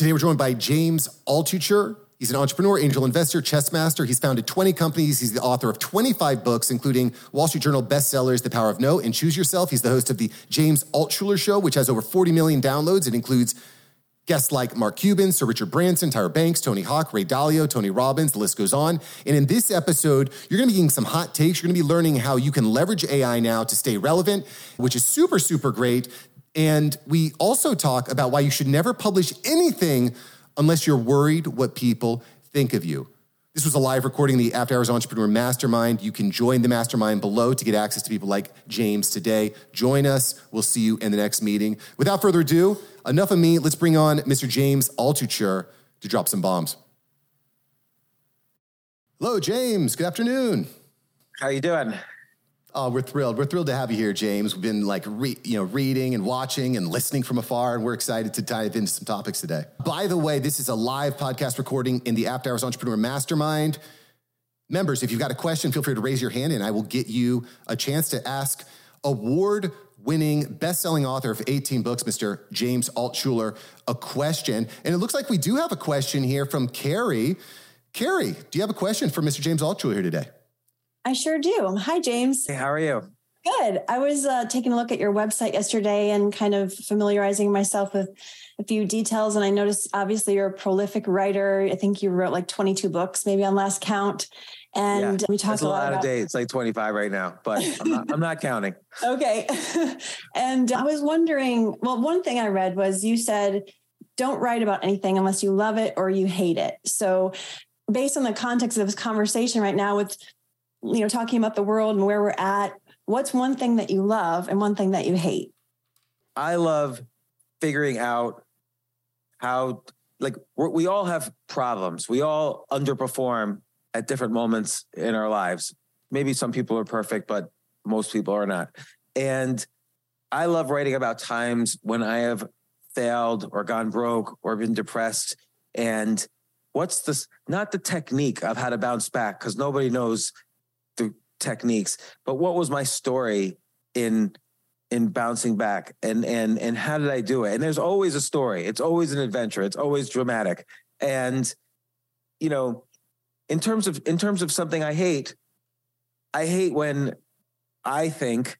Today we're joined by James Altucher. He's an entrepreneur, angel investor, chess master. He's founded 20 companies. He's the author of 25 books, including Wall Street Journal bestsellers, The Power of No and Choose Yourself. He's the host of the James Altucher Show, which has over 40 million downloads. It includes Guests like Mark Cuban, Sir Richard Branson, Tyra Banks, Tony Hawk, Ray Dalio, Tony Robbins, the list goes on. And in this episode, you're gonna be getting some hot takes. You're gonna be learning how you can leverage AI now to stay relevant, which is super, super great. And we also talk about why you should never publish anything unless you're worried what people think of you. This was a live recording of the After Hours Entrepreneur Mastermind. You can join the mastermind below to get access to people like James today. Join us. We'll see you in the next meeting. Without further ado, enough of me. Let's bring on Mr. James Altucher to drop some bombs. Hello, James. Good afternoon. How you doing? Oh, we're thrilled. We're thrilled to have you here, James. We've been like, re- you know, reading and watching and listening from afar, and we're excited to dive into some topics today. By the way, this is a live podcast recording in the After Hours Entrepreneur Mastermind. Members, if you've got a question, feel free to raise your hand, and I will get you a chance to ask award winning best-selling author of 18 books mr james altucher a question and it looks like we do have a question here from kery kery do you have a question for mr james altucher here today I sure do. Hi, James. Hey, how are you? Good. I was uh, taking a look at your website yesterday and kind of familiarizing myself with a few details. And I noticed obviously you're a prolific writer. I think you wrote like 22 books, maybe on last count. And yeah, we talked a, a lot, lot about of days. It's like 25 right now, but I'm not, I'm not counting. Okay. and I was wondering well, one thing I read was you said, don't write about anything unless you love it or you hate it. So, based on the context of this conversation right now with you know, talking about the world and where we're at, what's one thing that you love and one thing that you hate? I love figuring out how, like, we all have problems. We all underperform at different moments in our lives. Maybe some people are perfect, but most people are not. And I love writing about times when I have failed or gone broke or been depressed. And what's this, not the technique of how to bounce back, because nobody knows techniques, but what was my story in in bouncing back and and and how did I do it? And there's always a story. It's always an adventure. It's always dramatic. And you know, in terms of in terms of something I hate, I hate when I think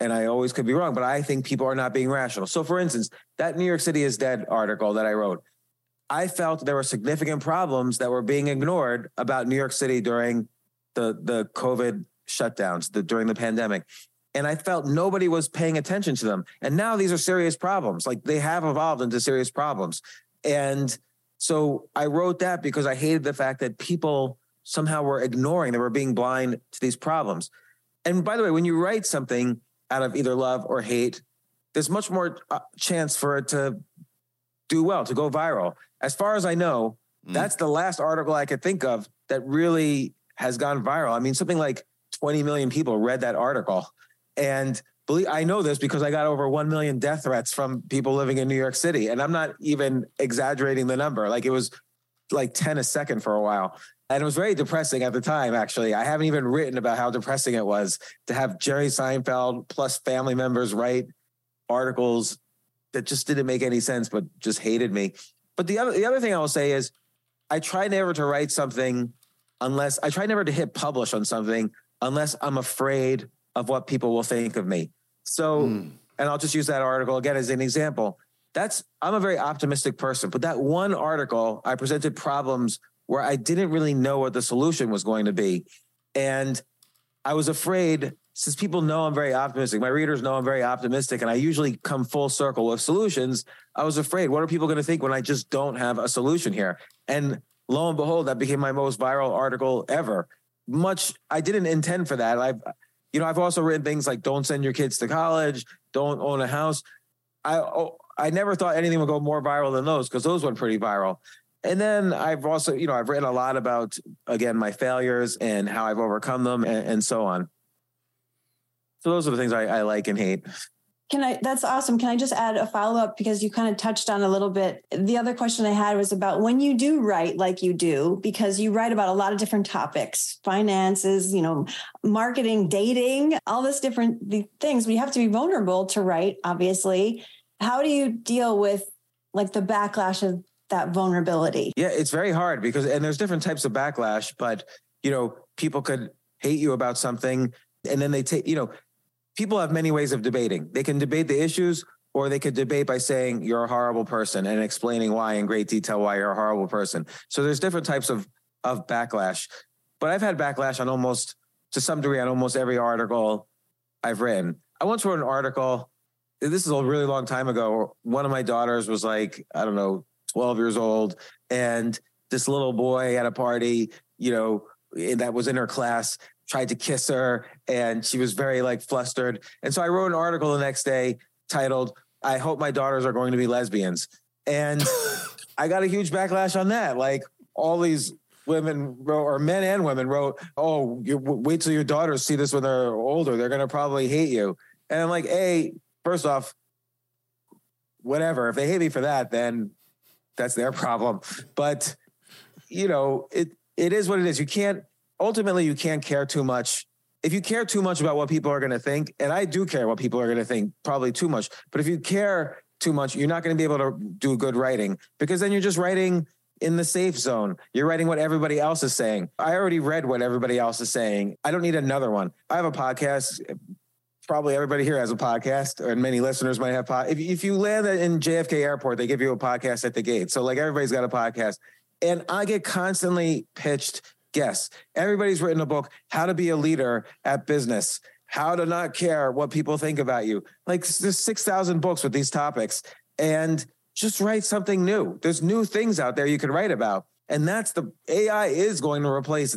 and I always could be wrong, but I think people are not being rational. So for instance, that New York City is dead article that I wrote, I felt there were significant problems that were being ignored about New York City during the the COVID shutdowns the, during the pandemic. And I felt nobody was paying attention to them. And now these are serious problems. Like they have evolved into serious problems. And so I wrote that because I hated the fact that people somehow were ignoring, they were being blind to these problems. And by the way, when you write something out of either love or hate, there's much more uh, chance for it to do well, to go viral. As far as I know, mm. that's the last article I could think of that really has gone viral. I mean, something like 20 million people read that article. And believe I know this because I got over 1 million death threats from people living in New York City. And I'm not even exaggerating the number. Like it was like 10 a second for a while. And it was very depressing at the time, actually. I haven't even written about how depressing it was to have Jerry Seinfeld plus family members write articles that just didn't make any sense, but just hated me. But the other the other thing I will say is I try never to write something unless I try never to hit publish on something unless I'm afraid of what people will think of me. So, mm. and I'll just use that article again as an example. That's, I'm a very optimistic person, but that one article, I presented problems where I didn't really know what the solution was going to be. And I was afraid, since people know I'm very optimistic, my readers know I'm very optimistic, and I usually come full circle with solutions. I was afraid, what are people going to think when I just don't have a solution here? And lo and behold, that became my most viral article ever. Much I didn't intend for that. I've you know, I've also written things like don't send your kids to college, don't own a house. I oh, I never thought anything would go more viral than those because those went pretty viral. And then I've also, you know, I've written a lot about again my failures and how I've overcome them and, and so on. So those are the things I, I like and hate. Can I? That's awesome. Can I just add a follow up because you kind of touched on a little bit. The other question I had was about when you do write like you do, because you write about a lot of different topics, finances, you know, marketing, dating, all this different things. We have to be vulnerable to write, obviously. How do you deal with like the backlash of that vulnerability? Yeah, it's very hard because, and there's different types of backlash, but, you know, people could hate you about something and then they take, you know, people have many ways of debating. They can debate the issues or they could debate by saying you're a horrible person and explaining why in great detail why you're a horrible person. So there's different types of of backlash. But I've had backlash on almost to some degree on almost every article I've written. I once wrote an article. This is a really long time ago. One of my daughters was like, I don't know, 12 years old. And this little boy at a party, you know, that was in her class tried to kiss her and she was very like flustered. And so I wrote an article the next day titled, I hope my daughters are going to be lesbians. And I got a huge backlash on that. Like all these women wrote, or men and women wrote, "Oh, you wait till your daughters see this when they're older. They're going to probably hate you." And I'm like, "Hey, first off, whatever. If they hate me for that, then that's their problem." But you know, it it is what it is. You can't ultimately you can't care too much. If you care too much about what people are going to think, and I do care what people are going to think, probably too much. But if you care too much, you're not going to be able to do good writing because then you're just writing in the safe zone. You're writing what everybody else is saying. I already read what everybody else is saying. I don't need another one. I have a podcast. Probably everybody here has a podcast, and many listeners might have. Pod- if, if you land in JFK Airport, they give you a podcast at the gate. So like everybody's got a podcast, and I get constantly pitched guests. Everybody's written a book, How to Be a Leader at Business, How to Not Care What People Think About You. Like there's six thousand books with these topics, and just write something new. There's new things out there you can write about. And that's the AI is going to replace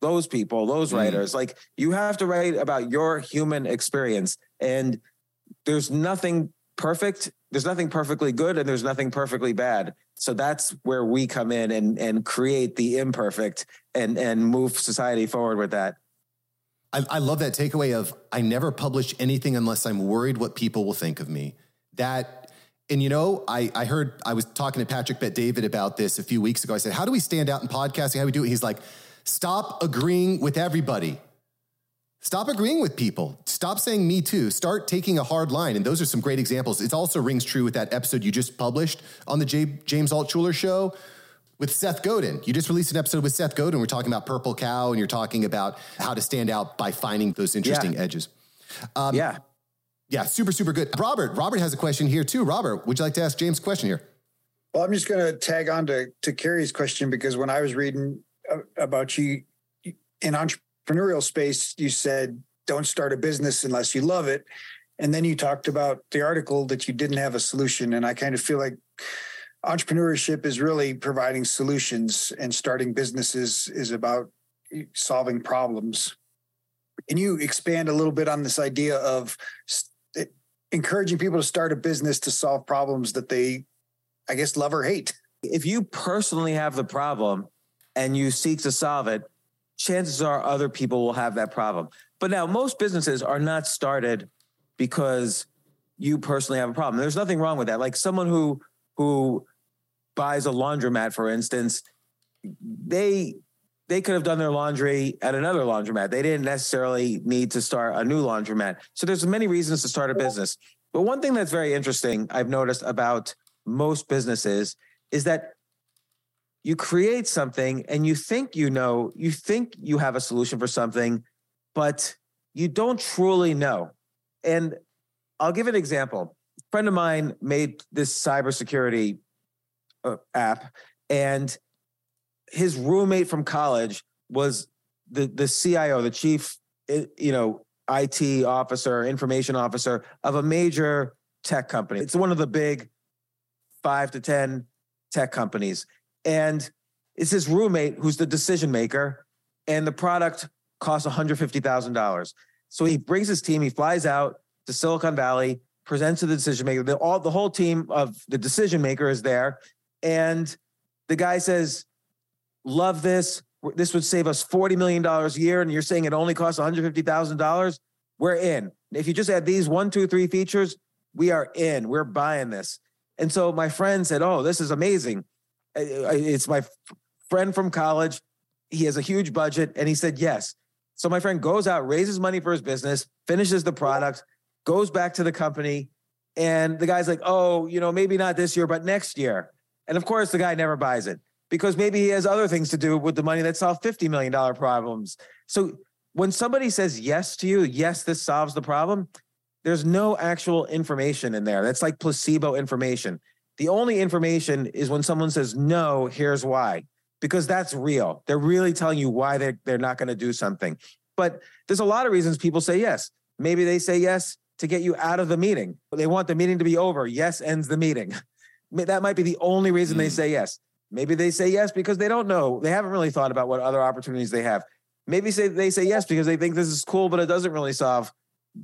those people, those mm. writers. Like you have to write about your human experience. And there's nothing perfect. There's nothing perfectly good and there's nothing perfectly bad. So that's where we come in and and create the imperfect and and move society forward with that. I, I love that takeaway of I never publish anything unless I'm worried what people will think of me. That and you know, I, I heard I was talking to Patrick Bet David about this a few weeks ago. I said, How do we stand out in podcasting? How do we do it? He's like, Stop agreeing with everybody. Stop agreeing with people. Stop saying me too. Start taking a hard line. And those are some great examples. It also rings true with that episode you just published on the J- James Altucher show with Seth Godin. You just released an episode with Seth Godin. We're talking about Purple Cow and you're talking about how to stand out by finding those interesting yeah. edges. Um, yeah. Yeah, super, super good. Robert, Robert has a question here too. Robert, would you like to ask James a question here? Well, I'm just going to tag on to, to Kery's question because when I was reading about you in entrepreneurial space, you said, don't start a business unless you love it. And then you talked about the article that you didn't have a solution. And I kind of feel like entrepreneurship is really providing solutions and starting businesses is about solving problems. Can you expand a little bit on this idea of encouraging people to start a business to solve problems that they, I guess, love or hate. If you personally have the problem and you seek to solve it, chances are other people will have that problem. But now, most businesses are not started because you personally have a problem. There's nothing wrong with that. Like someone who who buys a laundromat, for instance, they they could have done their laundry at another laundromat. They didn't necessarily need to start a new laundromat. So there's many reasons to start a business. But one thing that's very interesting I've noticed about most businesses is that you create something and you think you know, you think you have a solution for something, but you don't truly know. And I'll give an example. A friend of mine made this cybersecurity uh, app and his roommate from college was the the CIO, the chief, you know, IT officer, information officer of a major tech company. It's one of the big five to ten tech companies, and it's his roommate who's the decision maker, and the product costs one hundred fifty thousand dollars. So he brings his team. He flies out to Silicon Valley, presents to the decision maker. The, all the whole team of the decision maker is there, and the guy says, love this. This would save us $40 million a year. And you're saying it only costs $150,000. We're in. If you just add these one, two, three features, we are in. We're buying this. And so my friend said, Oh, this is amazing. It's my friend from college. He has a huge budget. And he said, Yes. So my friend goes out, raises money for his business, finishes the product, goes back to the company. And the guy's like, Oh, you know, maybe not this year, but next year. And of course, the guy never buys it because maybe he has other things to do with the money that solve $50 million problems. So when somebody says yes to you, yes, this solves the problem, there's no actual information in there. That's like placebo information. The only information is when someone says no, here's why, because that's real. They're really telling you why they're, they're not going to do something. But there's a lot of reasons people say yes. Maybe they say yes to get you out of the meeting. They want the meeting to be over. Yes ends the meeting. That might be the only reason mm. they say yes. Maybe they say yes because they don't know. They haven't really thought about what other opportunities they have. Maybe say they say yes because they think this is cool, but it doesn't really solve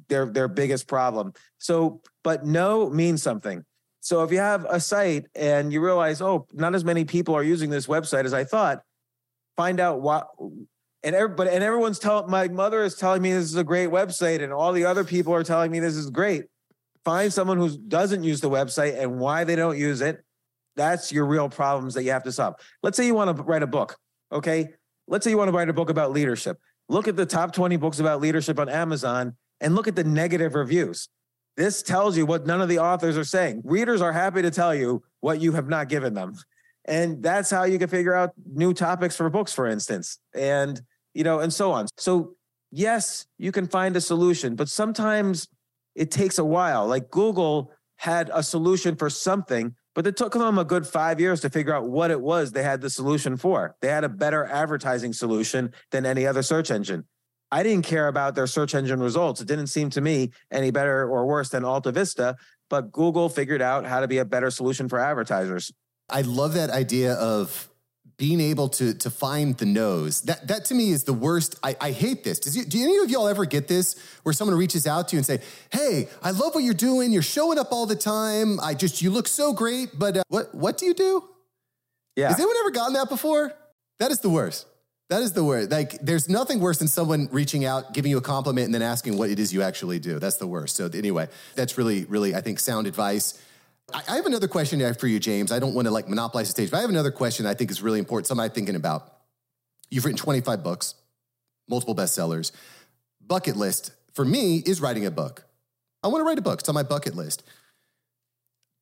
their their biggest problem. So, but no means something. So if you have a site and you realize, oh, not as many people are using this website as I thought, find out why. and everybody and everyone's telling my mother is telling me this is a great website, and all the other people are telling me this is great. Find someone who doesn't use the website and why they don't use it. That's your real problems that you have to solve. Let's say you want to write a book. Okay. Let's say you want to write a book about leadership. Look at the top 20 books about leadership on Amazon and look at the negative reviews. This tells you what none of the authors are saying. Readers are happy to tell you what you have not given them. And that's how you can figure out new topics for books, for instance, and you know, and so on. So yes, you can find a solution, but sometimes it takes a while. Like Google had a solution for something, but it took them a good five years to figure out what it was they had the solution for. They had a better advertising solution than any other search engine. I didn't care about their search engine results. It didn't seem to me any better or worse than Alta Vista, but Google figured out how to be a better solution for advertisers. I love that idea of being able to to find the nose. That that to me is the worst. I, I hate this. Does you, do any of y'all ever get this where someone reaches out to you and say, "Hey, I love what you're doing. You're showing up all the time. I just you look so great, but uh, what what do you do?" Yeah. Has anyone ever gotten that before? That is the worst. That is the word. Like, there's nothing worse than someone reaching out, giving you a compliment, and then asking what it is you actually do. That's the worst. So, anyway, that's really, really, I think, sound advice. I, I have another question for you, James. I don't want to like monopolize the stage, but I have another question I think is really important. Something I'm thinking about. You've written 25 books, multiple bestsellers. Bucket list for me is writing a book. I want to write a book. It's on my bucket list.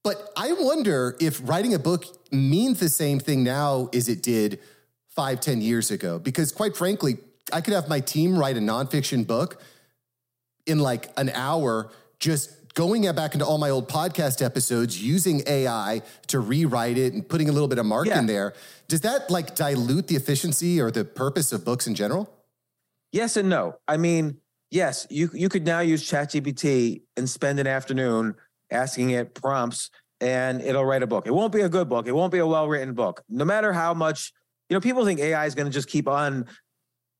But I wonder if writing a book means the same thing now as it did five, ten years ago. Because quite frankly, I could have my team write a nonfiction book in like an hour, just going back into all my old podcast episodes, using AI to rewrite it and putting a little bit of mark yeah. in there. Does that like dilute the efficiency or the purpose of books in general? Yes and no. I mean, yes, you you could now use ChatGPT and spend an afternoon asking it prompts and it'll write a book. It won't be a good book. It won't be a well-written book. No matter how much you know, people think AI is going to just keep on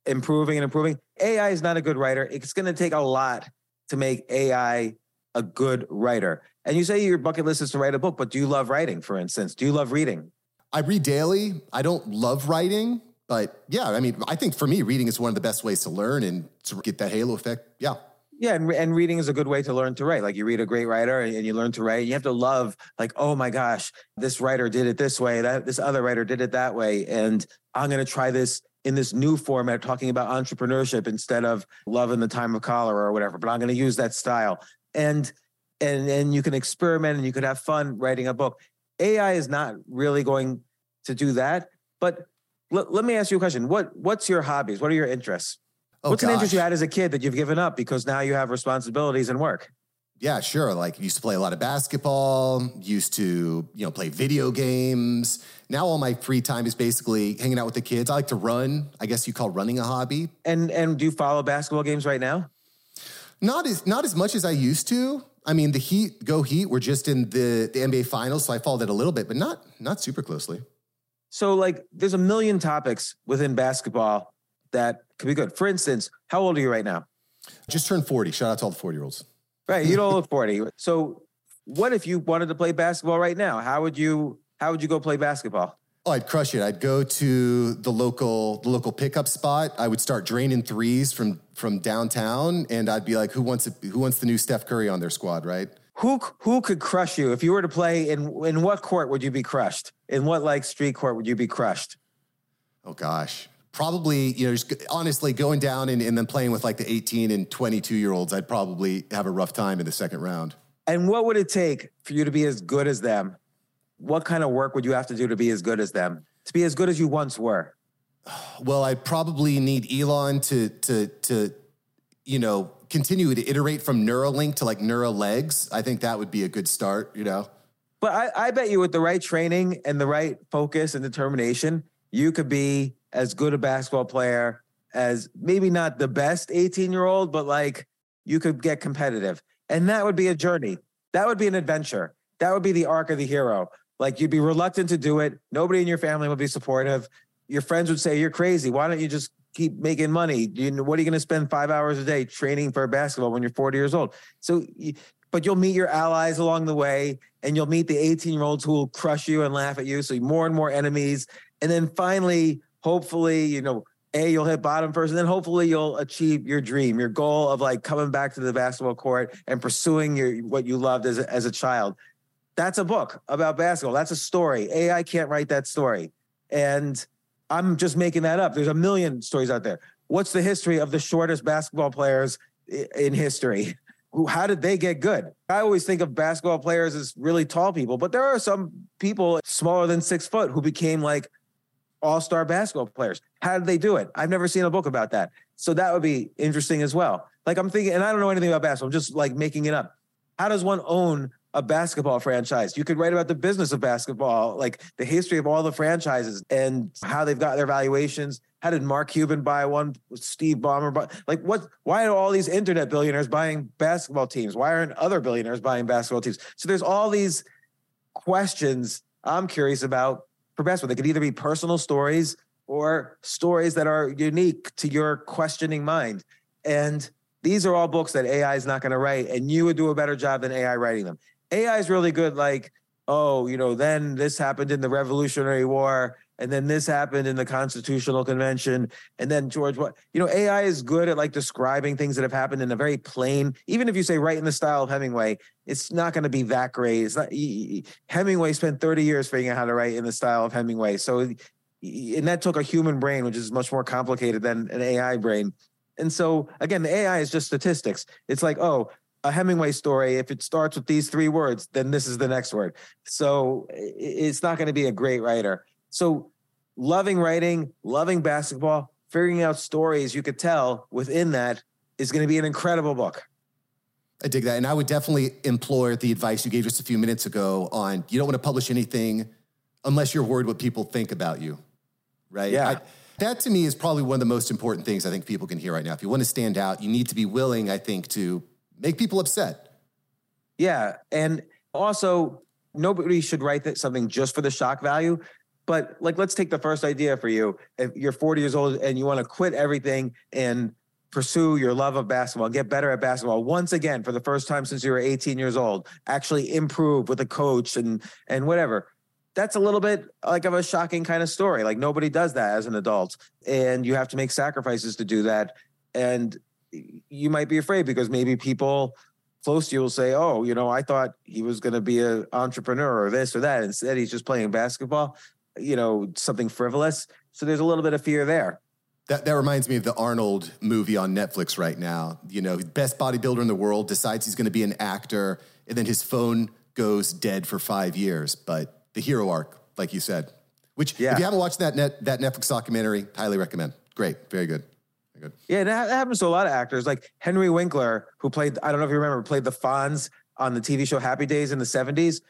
improving and improving. AI is not a good writer. It's going to take a lot to make AI a good writer. And you say your bucket list is to write a book, but do you love writing, for instance? Do you love reading? I read daily. I don't love writing, but yeah, I mean, I think for me, reading is one of the best ways to learn and to get that halo effect. Yeah. Yeah, and, and reading is a good way to learn to write. Like you read a great writer and you learn to write. You have to love, like, oh my gosh, this writer did it this way, that this other writer did it that way, and I'm going to try this in this new format, talking about entrepreneurship instead of love in the time of cholera or whatever. But I'm going to use that style, and and and you can experiment and you can have fun writing a book. AI is not really going to do that. But let me ask you a question. What what's your hobbies? What are your interests? Oh, What's gosh. an interest you had as a kid that you've given up because now you have responsibilities and work? Yeah, sure. Like used to play a lot of basketball, used to, you know, play video games. Now all my free time is basically hanging out with the kids. I like to run. I guess you call running a hobby. And and do you follow basketball games right now? Not as not as much as I used to. I mean, the Heat, go Heat, we're just in the, the NBA finals, so I followed it a little bit, but not not super closely. So like there's a million topics within basketball that could be good. For instance, how old are you right now? Just turned 40. Shout out to all the 40 year olds. Right. You don't look 40. So what if you wanted to play basketball right now? How would you how would you go play basketball? Oh, I'd crush it. I'd go to the local the local pickup spot. I would start draining threes from from downtown, and I'd be like, "Who wants a, who wants the new Steph Curry on their squad?" Right? Who who could crush you if you were to play in in what court would you be crushed? In what like street court would you be crushed? Oh gosh, probably, you know, just honestly going down and, and then playing with like the 18 and 22 year olds, I'd probably have a rough time in the second round. And what would it take for you to be as good as them? what kind of work would you have to do to be as good as them? To be as good as you once were? Well, I probably need Elon to to to you know continue to iterate from Neuralink to like Neuralegs. I think that would be a good start. You know. But I, I bet you with the right training and the right focus and determination, you could be as good a basketball player as maybe not the best 18 year old, but like you could get competitive. And that would be a journey. That would be an adventure. That would be the arc of the hero. Like you'd be reluctant to do it. Nobody in your family would be supportive. Your friends would say, You're crazy. Why don't you just keep making money? You know, what are you going to spend five hours a day training for basketball when you're 40 years old? So, but you'll meet your allies along the way and you'll meet the 18 year olds who will crush you and laugh at you. So, more and more enemies. And then finally, hopefully, you know, a, you'll hit bottom first, and then hopefully you'll achieve your dream, your goal of like coming back to the basketball court and pursuing your what you loved as a, as a child. That's a book about basketball. That's a story. AI can't write that story. And I'm just making that up. There's a million stories out there. What's the history of the shortest basketball players in history? How did they get good? I always think of basketball players as really tall people, but there are some people smaller than six foot who became like all star basketball players. How did they do it? I've never seen a book about that. So that would be interesting as well. Like I'm thinking, and I don't know anything about basketball, I'm just like making it up. How does one own a basketball franchise? You could write about the business of basketball, like the history of all the franchises and how they've got their valuations. How did Mark Cuban buy one? Steve Ballmer buy? Like what? Why are all these internet billionaires buying basketball teams? Why aren't other billionaires buying basketball teams? So there's all these questions I'm curious about basketball. They could either be personal stories or stories that are unique to your questioning mind. And these are all books that AI is not going to write, and you would do a better job than AI writing them. AI is really good, like, oh, you know, then this happened in the Revolutionary War, and then this happened in the Constitutional Convention, and then George, what, you know, AI is good at like describing things that have happened in a very plain, even if you say write in the style of Hemingway, it's not going to be that great. It's not, Hemingway spent 30 years figuring out how to write in the style of Hemingway. So, and that took a human brain, which is much more complicated than an AI brain. And so again, the AI is just statistics. It's like, oh, a Hemingway story, if it starts with these three words, then this is the next word. So it's not going to be a great writer. So loving writing, loving basketball, figuring out stories you could tell within that is going to be an incredible book. I dig that. And I would definitely implore the advice you gave just a few minutes ago on you don't want to publish anything unless you're worried what people think about you. Right? Yeah. I, that to me is probably one of the most important things I think people can hear right now. If you want to stand out, you need to be willing, I think, to make people upset. Yeah. And also, nobody should write something just for the shock value. But like, let's take the first idea for you. If you're 40 years old and you want to quit everything and pursue your love of basketball, get better at basketball once again for the first time since you were 18 years old, actually improve with a coach and and whatever. That's a little bit like of a shocking kind of story. Like nobody does that as an adult, and you have to make sacrifices to do that. And you might be afraid because maybe people close to you will say, "Oh, you know, I thought he was going to be an entrepreneur or this or that. Instead, he's just playing basketball." You know, something frivolous. So there's a little bit of fear there. That, that reminds me of the Arnold movie on Netflix right now. You know, best bodybuilder in the world decides he's going to be an actor, and then his phone goes dead for five years. But the hero arc, like you said, which yeah. if you haven't watched that net, that Netflix documentary, highly recommend. Great, very good. Good. Yeah, that happens to a lot of actors. Like Henry Winkler, who played, I don't know if you remember, played the Fonz on the TV show Happy Days in the 70s.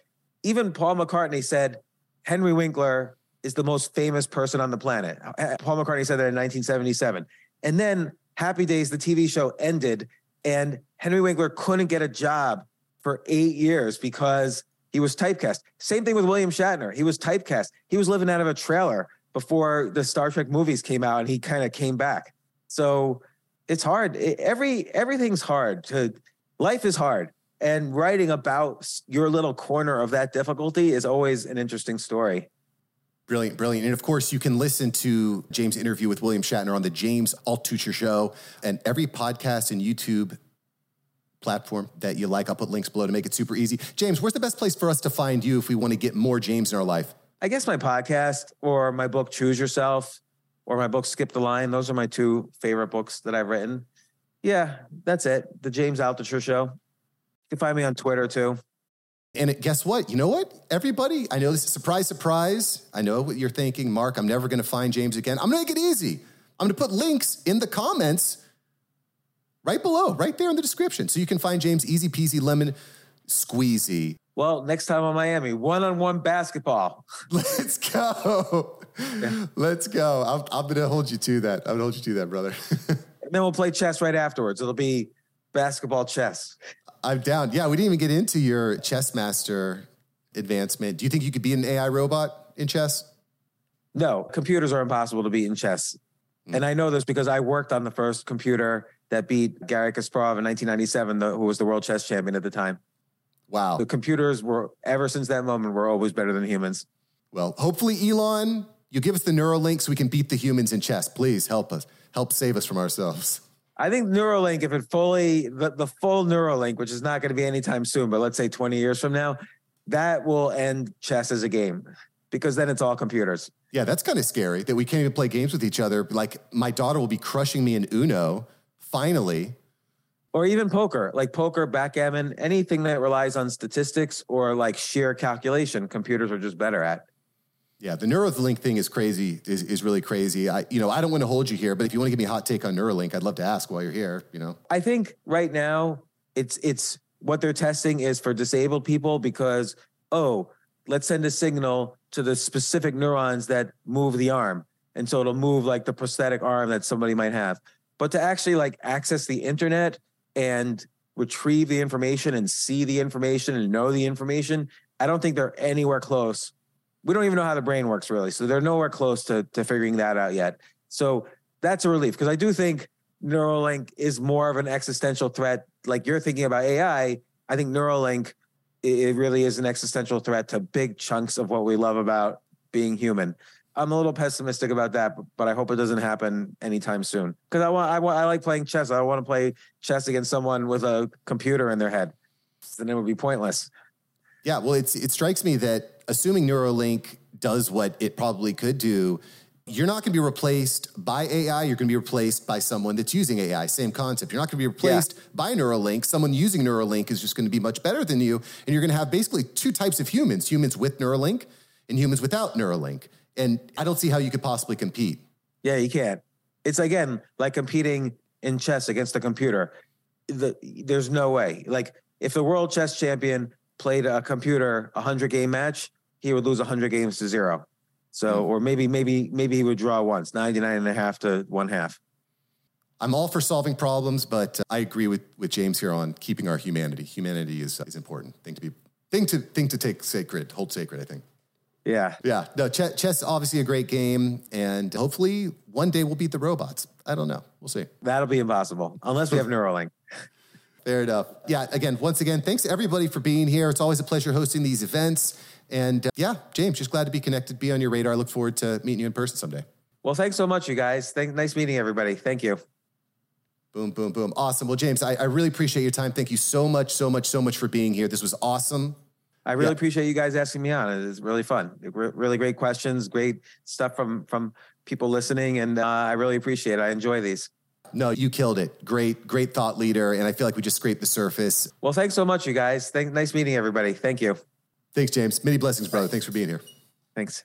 Even Paul McCartney said Henry Winkler is the most famous person on the planet. Paul McCartney said that in 1977. And then Happy Days, the TV show, ended, and Henry Winkler couldn't get a job for eight years because he was typecast. Same thing with William Shatner. He was typecast. He was living out of a trailer before the Star Trek movies came out, and he kind of came back. So it's hard. Every everything's hard. To life is hard, and writing about your little corner of that difficulty is always an interesting story. Brilliant, brilliant. And of course, you can listen to James' interview with William Shatner on the James Altucher Show and every podcast and YouTube platform that you like. I'll put links below to make it super easy. James, where's the best place for us to find you if we want to get more James in our life? I guess my podcast or my book, Choose Yourself or my book Skip the Line. Those are my two favorite books that I've written. Yeah, that's it. The James Altucher Show. You can find me on Twitter too. And it, guess what? You know what? Everybody, I know this is surprise, surprise. I know what you're thinking, Mark. I'm never going to find James again. I'm going to make it easy. I'm going to put links in the comments right below, right there in the description. So you can find James easy peasy lemon squeezy. Well, next time on Miami, one on one basketball. Let's go. Yeah. Let's go. I'm, I'm going to hold you to that. I'm going to hold you to that, brother. and then we'll play chess right afterwards. It'll be basketball chess. I'm down. Yeah, we didn't even get into your chess master advancement. Do you think you could be an AI robot in chess? No, computers are impossible to beat in chess. Mm. And I know this because I worked on the first computer that beat Garry Kasparov in 1997, the, who was the world chess champion at the time. Wow. The computers were, ever since that moment, were always better than humans. Well, hopefully, Elon, you give us the Neuralink so we can beat the humans in chess. Please help us. Help save us from ourselves. I think Neuralink, if it fully, the, the full Neuralink, which is not going to be anytime soon, but let's say 20 years from now, that will end chess as a game because then it's all computers. Yeah, that's kind of scary that we can't even play games with each other. Like my daughter will be crushing me in Uno finally. Or even poker, like poker, backgammon, anything that relies on statistics or like sheer calculation, computers are just better at. Yeah, the Neuralink thing is crazy, is, is really crazy. I, you know, I don't want to hold you here, but if you want to give me a hot take on Neuralink, I'd love to ask while you're here, you know. I think right now it's it's what they're testing is for disabled people because, oh, let's send a signal to the specific neurons that move the arm. And so it'll move like the prosthetic arm that somebody might have. But to actually like access the internet and retrieve the information and see the information and know the information, I don't think they're anywhere close we don't even know how the brain works really. So they're nowhere close to, to figuring that out yet. So that's a relief because I do think Neuralink is more of an existential threat. Like you're thinking about AI, I think Neuralink it really is an existential threat to big chunks of what we love about being human. I'm a little pessimistic about that, but I hope it doesn't happen anytime soon. Because I want, I want, I like playing chess. I want to play chess against someone with a computer in their head. Then it would be pointless. Yeah, well, it's it strikes me that assuming Neuralink does what it probably could do, you're not going to be replaced by AI. You're going to be replaced by someone that's using AI. Same concept. You're not going to be replaced yeah. by Neuralink. Someone using Neuralink is just going to be much better than you. And you're going to have basically two types of humans humans with Neuralink and humans without Neuralink. And I don't see how you could possibly compete. Yeah, you can't. It's again like competing in chess against a computer. The, there's no way. Like if the world chess champion played a computer a 100 game match, he would lose 100 games to zero. So, mm-hmm. or maybe, maybe, maybe he would draw once, 99 and a half to one half. I'm all for solving problems, but uh, I agree with, with James here on keeping our humanity. Humanity is, is important thing to be, thing to, thing to take sacred, hold sacred, I think. Yeah. Yeah. No, chess, chess obviously a great game, and hopefully one day we'll beat the robots. I don't know. We'll see. That'll be impossible unless we have Neuralink. Fair enough. Yeah. Again, once again, thanks everybody for being here. It's always a pleasure hosting these events. And uh, yeah, James, just glad to be connected, be on your radar. I look forward to meeting you in person someday. Well, thanks so much, you guys. Thank, nice meeting everybody. Thank you. Boom, boom, boom. Awesome. Well, James, I, I really appreciate your time. Thank you so much, so much, so much for being here. This was awesome. I really yeah. appreciate you guys asking me on. It's really fun. Really great questions, great stuff from from people listening, and uh, I really appreciate it. I enjoy these. No, you killed it. Great, great thought leader, and I feel like we just scraped the surface. Well, thanks so much, you guys. Thank, nice meeting everybody. Thank you. Thanks, James. Many blessings, brother. Thanks for being here. Thanks.